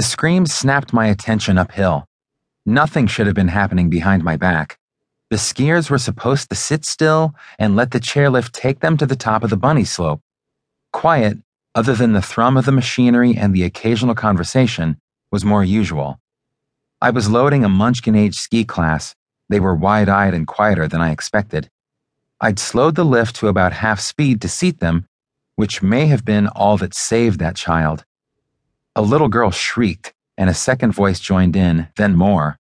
The scream snapped my attention uphill. Nothing should have been happening behind my back. The skiers were supposed to sit still and let the chairlift take them to the top of the bunny slope. Quiet, other than the thrum of the machinery and the occasional conversation, was more usual. I was loading a Munchkin age ski class. They were wide eyed and quieter than I expected. I'd slowed the lift to about half speed to seat them, which may have been all that saved that child. A little girl shrieked, and a second voice joined in, then more.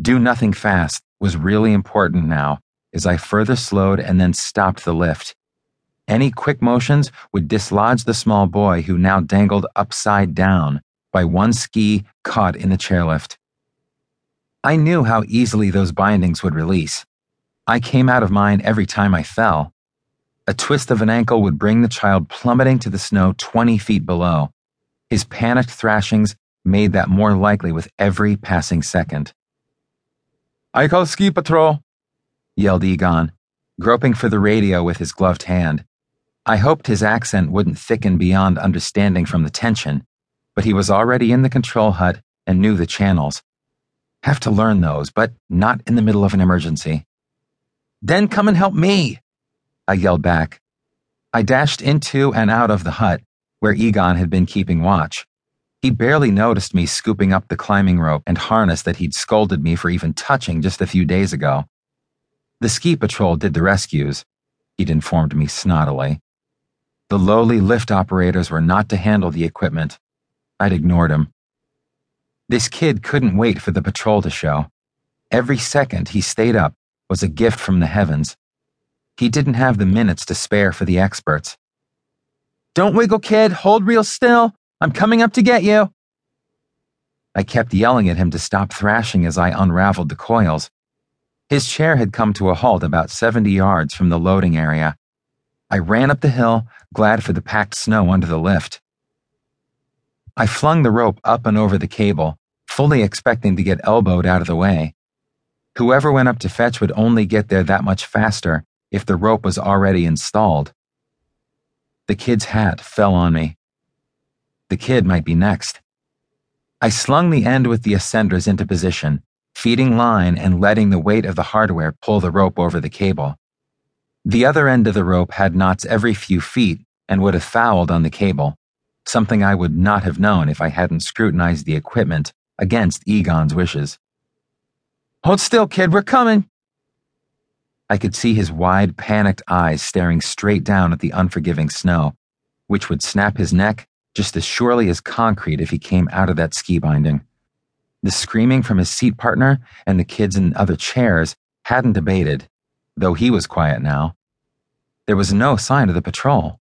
Do nothing fast was really important now as I further slowed and then stopped the lift. Any quick motions would dislodge the small boy who now dangled upside down by one ski caught in the chairlift. I knew how easily those bindings would release. I came out of mine every time I fell. A twist of an ankle would bring the child plummeting to the snow 20 feet below. His panicked thrashings made that more likely with every passing second. I call ski patrol, yelled Egon, groping for the radio with his gloved hand. I hoped his accent wouldn't thicken beyond understanding from the tension, but he was already in the control hut and knew the channels. Have to learn those, but not in the middle of an emergency. Then come and help me, I yelled back. I dashed into and out of the hut, where Egon had been keeping watch. He barely noticed me scooping up the climbing rope and harness that he'd scolded me for even touching just a few days ago. The ski patrol did the rescues, he'd informed me snottily. The lowly lift operators were not to handle the equipment. I'd ignored him. This kid couldn't wait for the patrol to show. Every second he stayed up was a gift from the heavens. He didn't have the minutes to spare for the experts. Don't wiggle, kid. Hold real still. I'm coming up to get you. I kept yelling at him to stop thrashing as I unraveled the coils. His chair had come to a halt about 70 yards from the loading area. I ran up the hill, glad for the packed snow under the lift. I flung the rope up and over the cable, fully expecting to get elbowed out of the way. Whoever went up to fetch would only get there that much faster if the rope was already installed. The kid's hat fell on me. The kid might be next. I slung the end with the ascenders into position, feeding line and letting the weight of the hardware pull the rope over the cable. The other end of the rope had knots every few feet and would have fouled on the cable, something I would not have known if I hadn't scrutinized the equipment against Egon's wishes. Hold still, kid, we're coming. I could see his wide, panicked eyes staring straight down at the unforgiving snow, which would snap his neck just as surely as concrete if he came out of that ski binding. The screaming from his seat partner and the kids in other chairs hadn't abated, though he was quiet now. There was no sign of the patrol.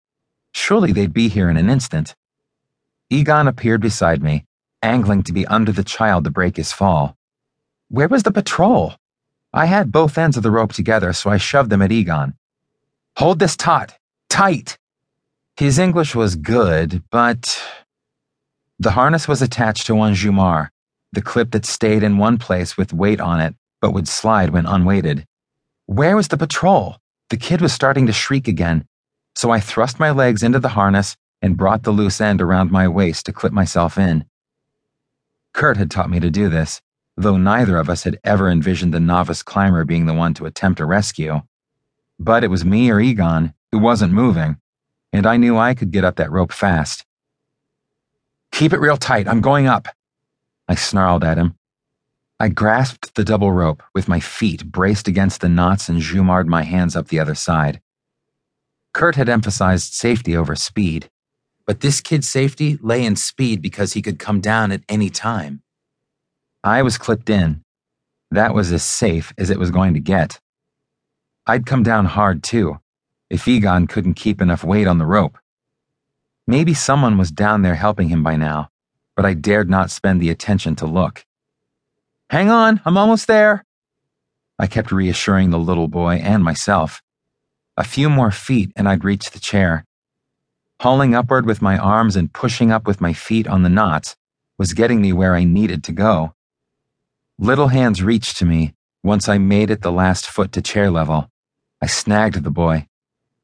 Surely they'd be here in an instant. Egon appeared beside me, angling to be under the child to break his fall. Where was the patrol? I had both ends of the rope together, so I shoved them at Egon. Hold this taut. Tight. His English was good, but. The harness was attached to one Jumar, the clip that stayed in one place with weight on it, but would slide when unweighted. Where was the patrol? The kid was starting to shriek again, so I thrust my legs into the harness and brought the loose end around my waist to clip myself in. Kurt had taught me to do this, though neither of us had ever envisioned the novice climber being the one to attempt a rescue. But it was me or Egon who wasn't moving, and I knew I could get up that rope fast. Keep it real tight, I'm going up. I snarled at him, I grasped the double rope with my feet braced against the knots and jumarred my hands up the other side. Kurt had emphasized safety over speed, but this kid's safety lay in speed because he could come down at any time. I was clipped in. That was as safe as it was going to get. I'd come down hard too, if Egon couldn't keep enough weight on the rope. Maybe someone was down there helping him by now, but I dared not spend the attention to look. Hang on, I'm almost there. I kept reassuring the little boy and myself. A few more feet and I'd reach the chair. Hauling upward with my arms and pushing up with my feet on the knots was getting me where I needed to go. Little hands reached to me once I made it the last foot to chair level. I snagged the boy.